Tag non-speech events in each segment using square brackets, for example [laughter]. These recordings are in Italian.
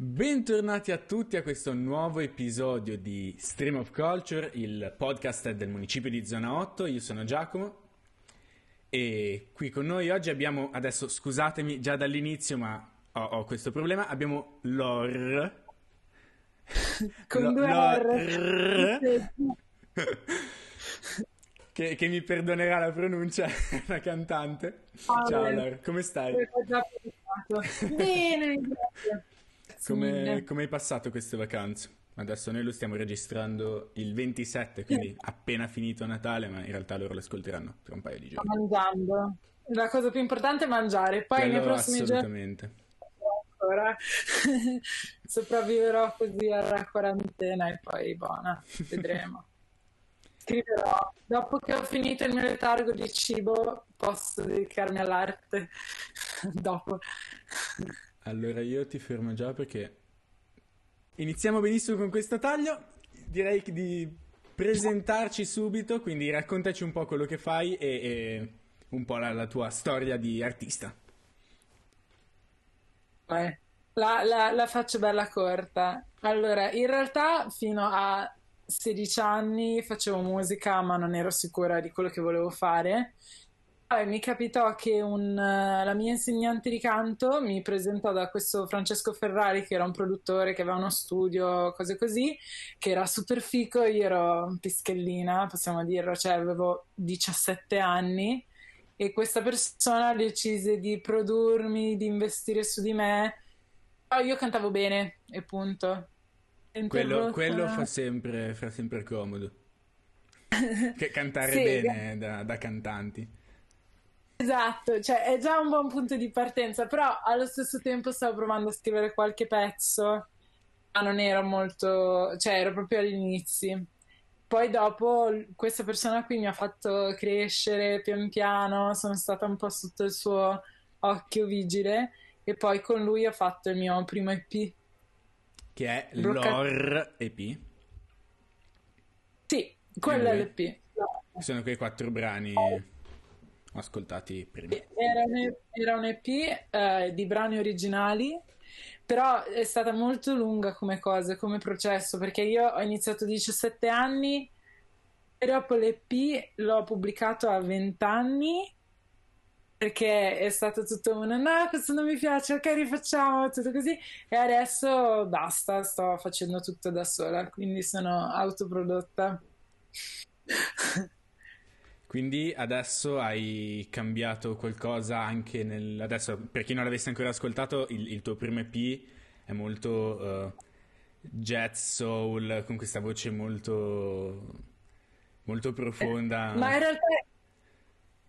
Bentornati a tutti a questo nuovo episodio di Stream of Culture, il podcast del municipio di Zona 8. Io sono Giacomo e qui con noi oggi abbiamo, adesso scusatemi già dall'inizio ma ho, ho questo problema, abbiamo Lor. [laughs] Con L- due R. [laughs] che, che, mi perdonerà la pronuncia, [laughs] la cantante. Ah, Ciao Lor, come stai? Bene, grazie. Come, come hai passato queste vacanze? Adesso noi lo stiamo registrando il 27, quindi appena finito Natale, ma in realtà loro lo ascolteranno tra un paio di giorni. Mangiando. La cosa più importante è mangiare. Poi Quello nei prossimi assolutamente. giorni [laughs] sopravviverò così alla quarantena e poi buona, vedremo. [laughs] Scriverò. Dopo che ho finito il mio letargo di cibo, posso dedicarmi all'arte. [laughs] Dopo. Allora io ti fermo già perché iniziamo benissimo con questo taglio. Direi di presentarci subito, quindi raccontaci un po' quello che fai e, e un po' la, la, tua storia di artista. Beh, la, la, la faccio bella corta. Allora, in realtà fino a 16 anni facevo musica, ma non ero sicura di quello che volevo fare poi mi capitò che un, uh, la mia insegnante di canto mi presentò da questo Francesco Ferrari, che era un produttore che aveva uno studio, cose così, che era super fico. Io ero pischellina, possiamo dirlo, cioè avevo 17 anni. E questa persona decise di produrmi, di investire su di me. Oh, io cantavo bene, e punto. Quello, quello fa, sempre, fa sempre comodo. [laughs] cantare sì, bene da, da cantanti. Esatto, cioè è già un buon punto di partenza, però allo stesso tempo stavo provando a scrivere qualche pezzo, ma non ero molto, cioè ero proprio agli inizi. Poi dopo questa persona qui mi ha fatto crescere pian piano, sono stata un po' sotto il suo occhio vigile e poi con lui ho fatto il mio primo EP. Che è l'OR EP? Sì, quello è l'EP. Sono quei quattro brani ascoltati prima. Era un, era un EP eh, di brani originali, però è stata molto lunga come cosa, come processo, perché io ho iniziato a 17 anni e dopo l'EP l'ho pubblicato a 20 anni perché è stato tutto un no, questo non mi piace, ok, rifacciamo tutto così e adesso basta, sto facendo tutto da sola, quindi sono autoprodotta. [laughs] Quindi adesso hai cambiato qualcosa anche nel... Adesso, per chi non l'avesse ancora ascoltato, il, il tuo primo EP è molto uh, jazz soul, con questa voce molto, molto profonda. ma in realtà...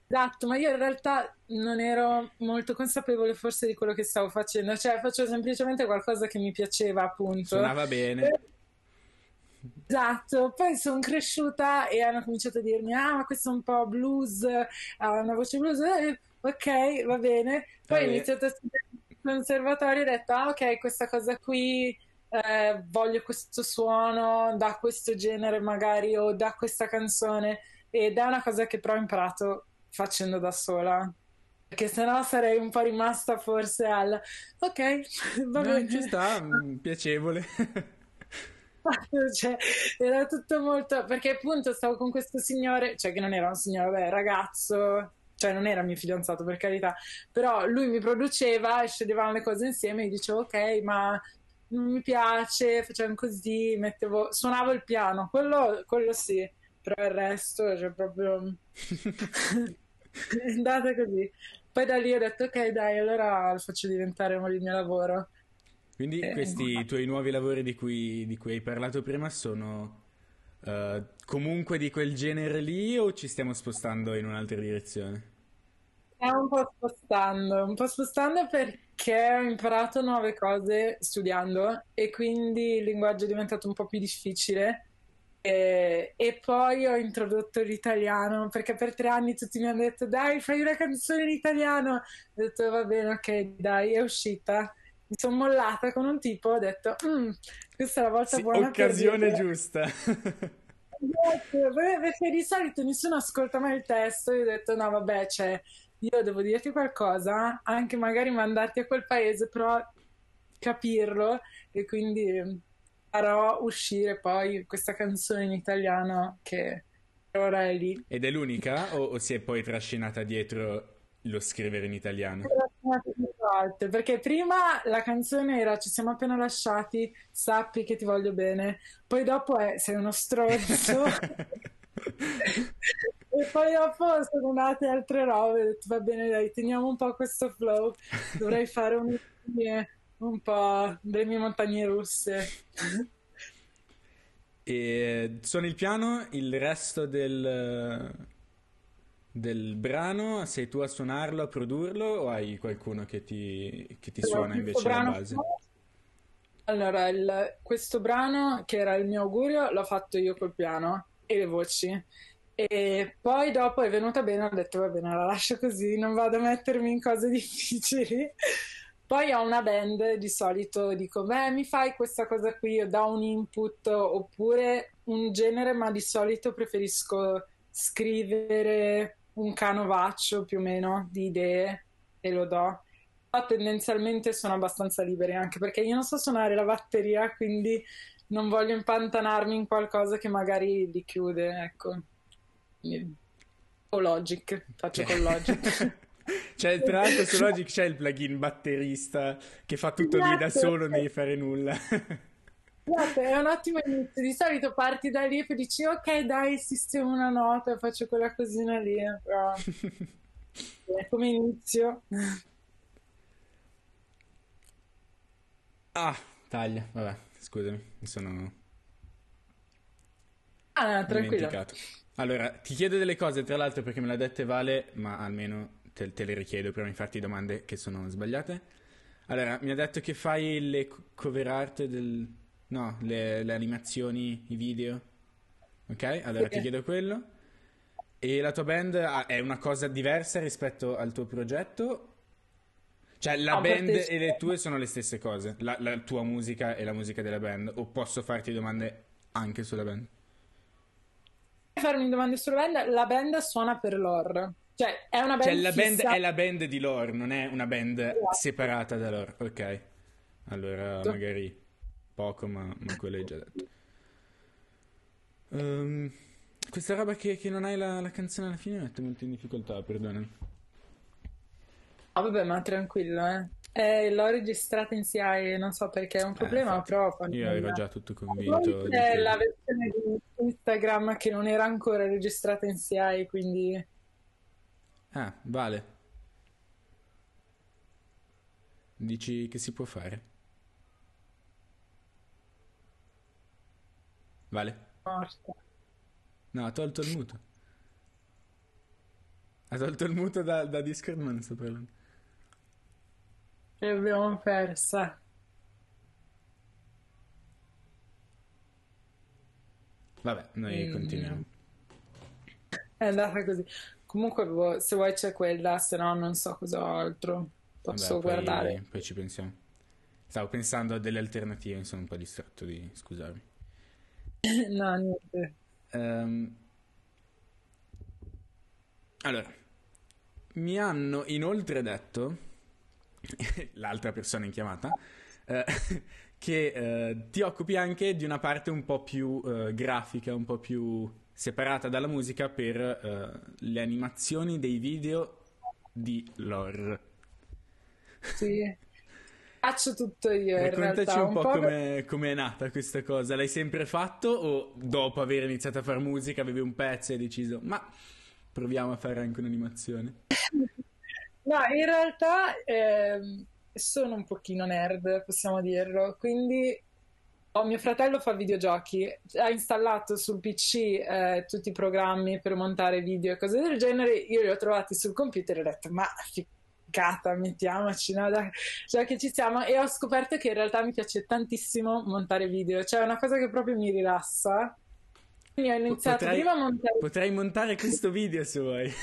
Esatto, ma io in realtà non ero molto consapevole forse di quello che stavo facendo, cioè facevo semplicemente qualcosa che mi piaceva appunto. Suonava bene. Esatto, poi sono cresciuta e hanno cominciato a dirmi: Ah, ma questo è un po' blues, ha una voce blues. Eh, ok, va bene. Poi ho iniziato a studiare il conservatorio e ho detto: Ah, ok, questa cosa qui. Eh, voglio questo suono da questo genere magari o da questa canzone ed è una cosa che però ho imparato facendo da sola perché sennò sarei un po' rimasta forse al ok [laughs] va no, bene ci sta mm, piacevole [laughs] [laughs] cioè, era tutto molto perché appunto stavo con questo signore, cioè che non era un signore, beh, ragazzo, cioè non era mio fidanzato per carità, però lui mi produceva e sceglievamo le cose insieme e dicevo ok, ma non mi piace, facciamo così, mettevo, suonavo il piano, quello, quello sì, però il resto, cioè proprio [laughs] [laughs] è andata così. Poi da lì ho detto ok dai, allora lo faccio diventare il mio lavoro. Quindi eh, questi no. tuoi nuovi lavori di cui, di cui, hai parlato prima sono uh, comunque di quel genere lì o ci stiamo spostando in un'altra direzione? Stiamo un po' spostando, un po' spostando perché ho imparato nuove cose studiando e quindi il linguaggio è diventato un po' più difficile. E, e, poi ho introdotto l'italiano perché per tre anni tutti mi hanno detto dai fai una canzone in italiano ho detto va bene ok dai è uscita mi sono mollata con un tipo ho detto mm, questa è la volta sì, buona occasione giusta perché di solito nessuno ascolta mai il testo io ho detto no vabbè cioè io devo dirti qualcosa anche magari mandarti a quel paese però capirlo e quindi farò uscire poi questa canzone in italiano che ora è lì. Ed è l'unica o, o si è poi trascinata dietro lo scrivere in italiano? Perché prima la canzone era Ci siamo appena lasciati, sappi che ti voglio bene. Poi dopo è Sei uno stronzo. [laughs] e poi dopo sono nate altre robe. Ho detto va bene, dai, teniamo un po' questo flow. Dovrei fare un, un po' delle mie montagne russe. e suoni il piano, il resto del del brano, sei tu a suonarlo, a produrlo o hai qualcuno che ti, che ti suona invece la base? Allora, il, questo brano che era il mio augurio l'ho fatto io col piano e le voci. E poi dopo è venuta bene, ho detto va bene, la lascio così, non vado a mettermi in cose [laughs] difficili. Poi ho una band, di solito dico, beh, mi fai questa cosa qui, io do un input oppure un genere, ma di solito preferisco scrivere un canovaccio più o meno di idee e lo do. Ma tendenzialmente sono abbastanza liberi anche perché io non so suonare la batteria, quindi non voglio impantanarmi in qualcosa che magari li chiude, ecco. O Logic, faccio con Logic. [laughs] Cioè, tra l'altro su Logic c'è il plugin batterista che fa tutto lì da esatto. solo, non devi fare nulla. Esatto, è un ottimo inizio. Di solito parti da lì e poi dici ok dai sistemo una nota, faccio quella cosina lì. Però... [laughs] come inizio. Ah, taglia, vabbè, scusami, mi sono... Ah, tranquillo. Allora, ti chiedo delle cose, tra l'altro perché me le ha dette Vale, ma almeno te, te le richiedo prima di farti domande che sono sbagliate. Allora, mi ha detto che fai le cover art del, No, le, le animazioni, i video. Ok, allora okay. ti chiedo quello. E la tua band è una cosa diversa rispetto al tuo progetto? Cioè, la no, band e le tue sono le stesse cose? La, la, tua musica e la musica della band? O posso farti domande anche sulla band? Farmi domande sulla band? La band suona per lore. Cioè, è una band Cioè, la band è la band di lore, non è una band esatto. separata da lore. Ok. Allora, magari poco, ma, ma quello hai già detto. Um, questa roba che, che non hai la, la, canzone alla fine mette molto in difficoltà, perdonami. Ah, vabbè, ma tranquillo, eh. eh l'ho registrata in CI e non so perché è un eh, problema, eh, però... Io ero già tutto convinto. C'è la versione di Instagram che non era ancora registrata in CI, quindi... Ah, vale. Dici che si può fare? Vale? No, ha tolto il muto. Ha tolto il muto da, da Discord, ma non sto parlando. L'abbiamo persa. Vabbè, noi mm. continuiamo. È andata così. Comunque, boh, se vuoi c'è quella, se no non so cos'altro. Posso Vabbè, guardare. Poi, poi ci pensiamo. Stavo pensando a delle alternative, mi sono un po' distratto di... Scusami. [coughs] no, niente. Um, allora, mi hanno inoltre detto, [laughs] l'altra persona in chiamata, eh, [laughs] che eh, ti occupi anche di una parte un po' più eh, grafica, un po' più separata dalla musica per eh, le animazioni dei video di lore. Sì. [laughs] Faccio tutto io. Raccontaci un, un po', po come è nata questa cosa. L'hai sempre fatto o dopo aver iniziato a fare musica avevi un pezzo e hai deciso ma proviamo a fare anche un'animazione? [laughs] no, in realtà eh, sono un pochino nerd, possiamo dirlo. Quindi oh, mio fratello fa videogiochi, ha installato sul PC eh, tutti i programmi per montare video e cose del genere. Io li ho trovati sul computer e ho detto ma cata, mettiamoci, no? Già, già che ci siamo. E ho scoperto che in realtà mi piace tantissimo montare video, cioè è una cosa che proprio mi rilassa. Quindi ho iniziato potrei, prima a montare... Potrei montare questo video se vuoi.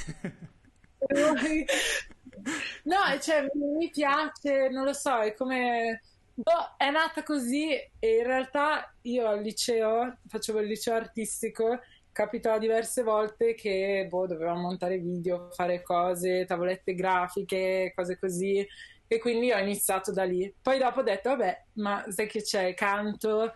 no, cioè mi piace, non lo so, è come... Boh, è nata così e in realtà io al liceo, facevo il liceo artistico capitò diverse volte che boh, dovevamo montare video, fare cose, tavolette grafiche, cose così. e quindi ho iniziato da lì. Poi dopo ho detto, vabbè, ma sai che c'è, canto.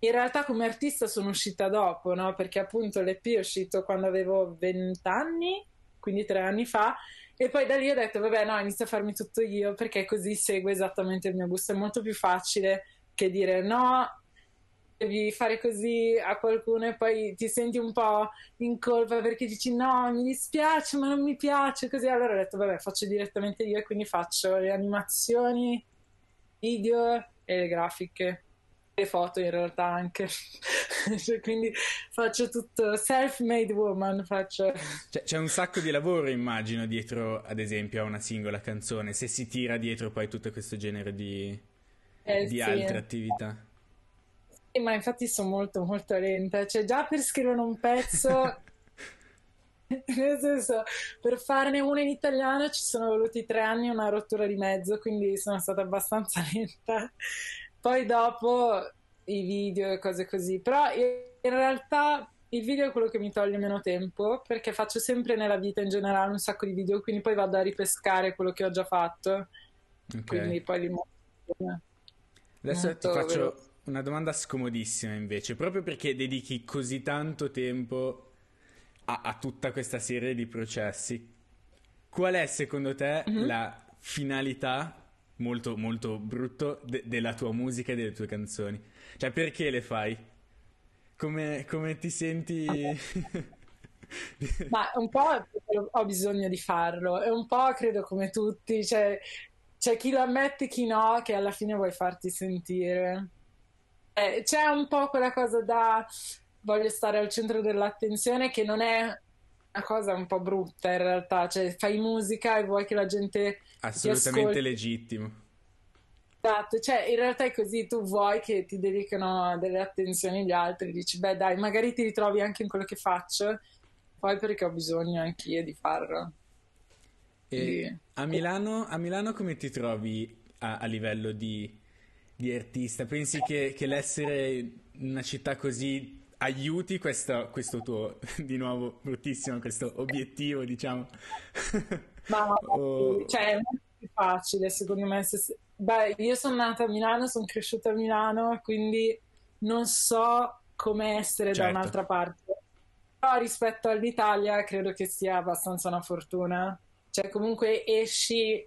In realtà come artista sono uscita dopo, no? Perché appunto l'EP è uscito quando avevo 20 anni, quindi tre anni fa, e poi da lì ho detto, vabbè, no, inizio a farmi tutto io, perché così seguo esattamente il mio gusto. È molto più facile che dire no, devi fare così a qualcuno e poi ti senti un po' in colpa perché dici no, mi dispiace, ma non mi piace, così. Allora ho detto vabbè, faccio direttamente io e quindi faccio le animazioni, video e le grafiche. Le foto in realtà anche. [laughs] Cioè, quindi faccio tutto. Self-made woman faccio. C'è, c'è un sacco di lavoro immagino dietro ad esempio a una singola canzone se si tira dietro poi tutto questo genere di, eh, di sì. altre attività ma infatti sono molto molto lenta, cioè già per scrivere un pezzo, [laughs] nel senso, per farne uno in italiano ci sono voluti tre anni e una rottura di mezzo, quindi sono stata abbastanza [laughs] lenta. Poi dopo i video e cose così, però in realtà il video è quello che mi toglie meno tempo perché faccio sempre nella vita in generale un sacco di video, quindi poi vado a ripescare quello che ho già fatto. Okay. Quindi poi li mostro. Adesso ti faccio veloce una domanda scomodissima invece, proprio perché dedichi così tanto tempo a, a tutta questa serie di processi. Qual è secondo te mm-hmm. la finalità molto molto brutto de- della tua musica e delle tue canzoni? Cioè perché le fai? Come, come ti senti? Ma [laughs] un po' ho bisogno di farlo e un po' credo come tutti, cioè c'è chi lo ammette e chi no, che alla fine vuoi farti sentire. Eh, c'è un po' quella cosa da voglio stare al centro dell'attenzione che non è una cosa un po' brutta in realtà, cioè fai musica e vuoi che la gente assolutamente legittimo. Esatto, cioè in realtà è così, tu vuoi che ti dedicano delle attenzioni gli altri, dici beh dai, magari ti ritrovi anche in quello che faccio, poi perché ho bisogno anch'io di farlo. E a Milano, a Milano come ti trovi a, a livello di di artista? Pensi che, che l'essere in una città così aiuti questo, questo tuo, [laughs] di nuovo, bruttissimo, questo obiettivo, diciamo? Ma [laughs] o... cioè, è molto più facile, secondo me. Se, beh, io sono nata a Milano, sono cresciuta a Milano, quindi non so come essere certo. da un'altra parte. Però rispetto all'Italia credo che sia abbastanza una fortuna. Cioè, comunque esci...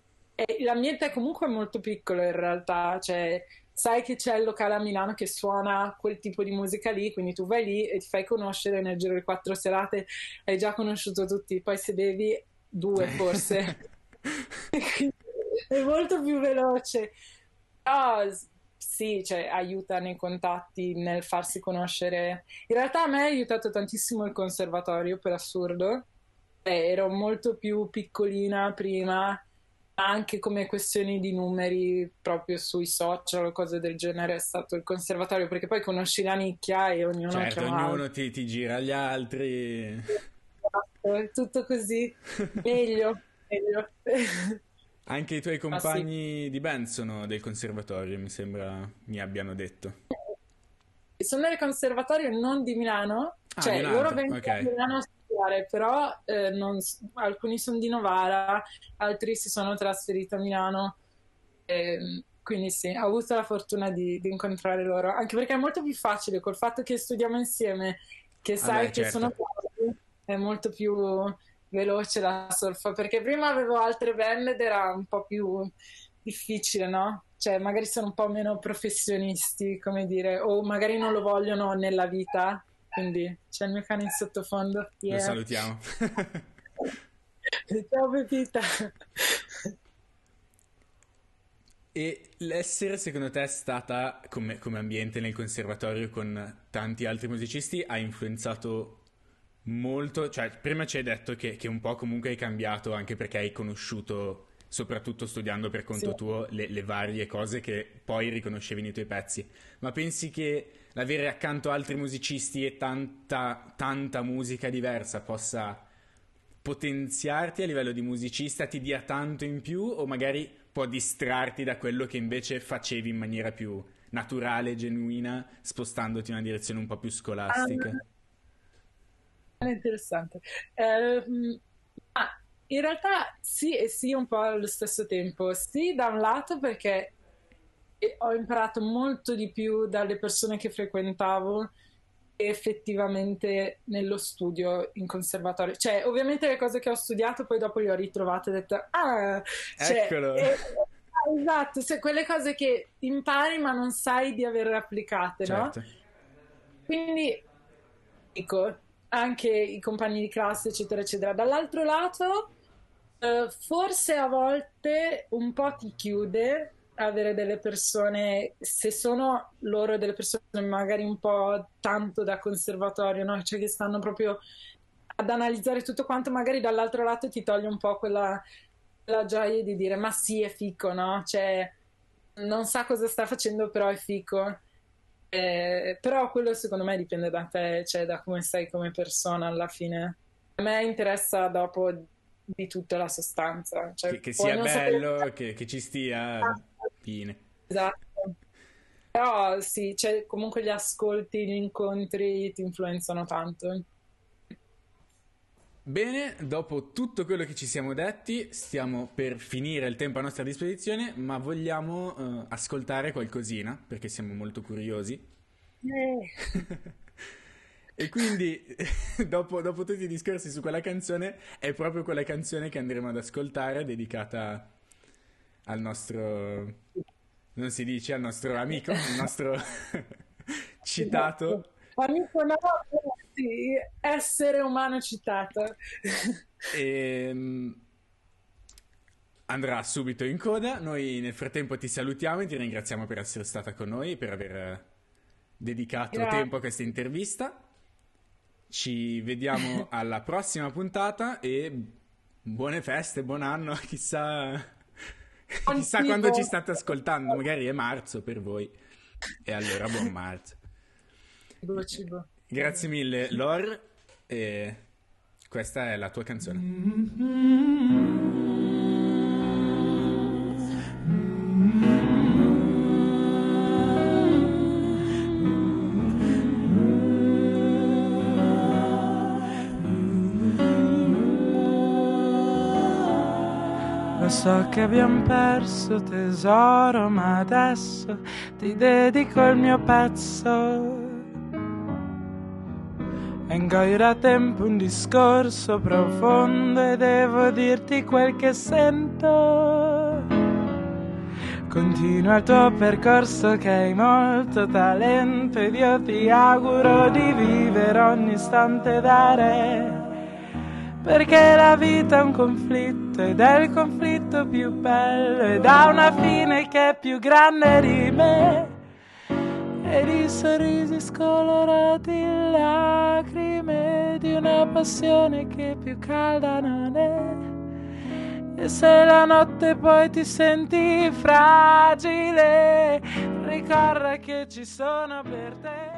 l'ambiente è comunque molto piccolo in realtà, cioè sai che c'è il locale a Milano che suona quel tipo di musica lì, quindi tu vai lì e ti fai conoscere nel giro di quattro serate, hai già conosciuto tutti, poi se bevi due forse. [laughs] è molto più veloce. Però sì, cioè, aiuta nei contatti, nel farsi conoscere. In realtà a me ha aiutato tantissimo il conservatorio, per assurdo. Eh, ero molto più piccolina prima anche come questioni di numeri proprio sui social o cose del genere è stato il conservatorio perché poi conosci la nicchia e ognuno certo, ognuno ti, ti, gira agli altri esatto, è tutto così [laughs] meglio, meglio. anche i tuoi compagni ah, sì. di band sono del conservatorio mi sembra mi abbiano detto sono del conservatorio non di Milano ah, cioè loro vengono okay. da Milano studiare, però eh, non, alcuni sono di Novara, altri si sono trasferiti a Milano. E, quindi sì, ho avuto la fortuna di, di, incontrare loro, anche perché è molto più facile col fatto che studiamo insieme, che sai Vabbè, che certo. sono quasi, è molto più veloce la surf, perché prima avevo altre band ed era un po' più difficile, no? Cioè, magari sono un po' meno professionisti, come dire, o magari non lo vogliono nella vita quindi c'è il mio cane in sottofondo. Yeah. Lo salutiamo. [laughs] Ciao Pepita. E l'essere secondo te è stata come, come, ambiente nel conservatorio con tanti altri musicisti ha influenzato molto? Cioè, prima ci hai detto che, che un po' comunque hai cambiato anche perché hai conosciuto, soprattutto studiando per conto sì. tuo, le, le varie cose che poi riconoscevi nei tuoi pezzi. Ma pensi che l'avere accanto altri musicisti e tanta, tanta musica diversa possa potenziarti a livello di musicista, ti dia tanto in più o magari può distrarti da quello che invece facevi in maniera più naturale, genuina, spostandoti in una direzione un po' più scolastica? Um, è interessante. Uh, in realtà sì e sì un po' allo stesso tempo. Sì, da un lato perché ho imparato molto di più dalle persone che frequentavo effettivamente nello studio in conservatorio. Cioè, ovviamente le cose che ho studiato poi dopo le ho ritrovate e ho detto, ah, cioè, Eccolo. eh, esatto, cioè, quelle cose che impari ma non sai di aver applicate, Certo. no? Quindi, dico, anche i compagni di classe, eccetera, eccetera. Dall'altro lato, eh, forse a volte un po' ti chiude avere delle persone, se sono loro delle persone magari un po' tanto da conservatorio, no? Cioè che stanno proprio ad analizzare tutto quanto, magari dall'altro lato ti toglie un po' quella, quella gioia di dire ma sì, è fico, no? Cioè non sa cosa sta facendo, però è fico. Eh, però quello secondo me dipende da te, cioè da come sei come persona alla fine. A me interessa dopo di tutta la sostanza. Cioè, Che, che sia non sapere- bello, che, che ci stia, fine. Esatto. Però sì, cioè, comunque gli ascolti, gli incontri ti influenzano tanto. Bene, dopo tutto quello che ci siamo detti, stiamo per finire il tempo a nostra disposizione, ma vogliamo eh, ascoltare qualcosina, perché siamo molto curiosi. [laughs] E quindi, [laughs] dopo, dopo tutti i discorsi su quella canzone, è proprio quella canzone che andremo ad ascoltare, dedicata al nostro, non si dice, al nostro amico, il nostro [laughs] citato. Amico no, sì, essere umano citato. E mm, andrà subito in coda. Noi nel frattempo ti salutiamo e ti ringraziamo per essere stata con noi, per aver dedicato Grazie. tempo a questa intervista. Ci vediamo [laughs] alla prossima puntata e buone feste, buon anno, [laughs] chissà, chissà quando ci state ascoltando, magari è marzo per voi. E allora buon marzo. Cibo. Grazie mille Lor e questa è la tua canzone. Lo so che abbiamo perso tesoro, ma adesso ti dedico il mio pezzo. E ingoio da tempo un discorso profondo e devo dirti quel che sento. Continua il tuo percorso che hai molto talento ed io ti auguro di vivere ogni istante dare. Perché la vita è un conflitto ed è il conflitto più bello ed ha una fine che è più grande di me. Ed i sorrisi scolorati, lacrime di una passione che più calda non è. E se la notte poi ti senti fragile, ricorda che ci sono per te.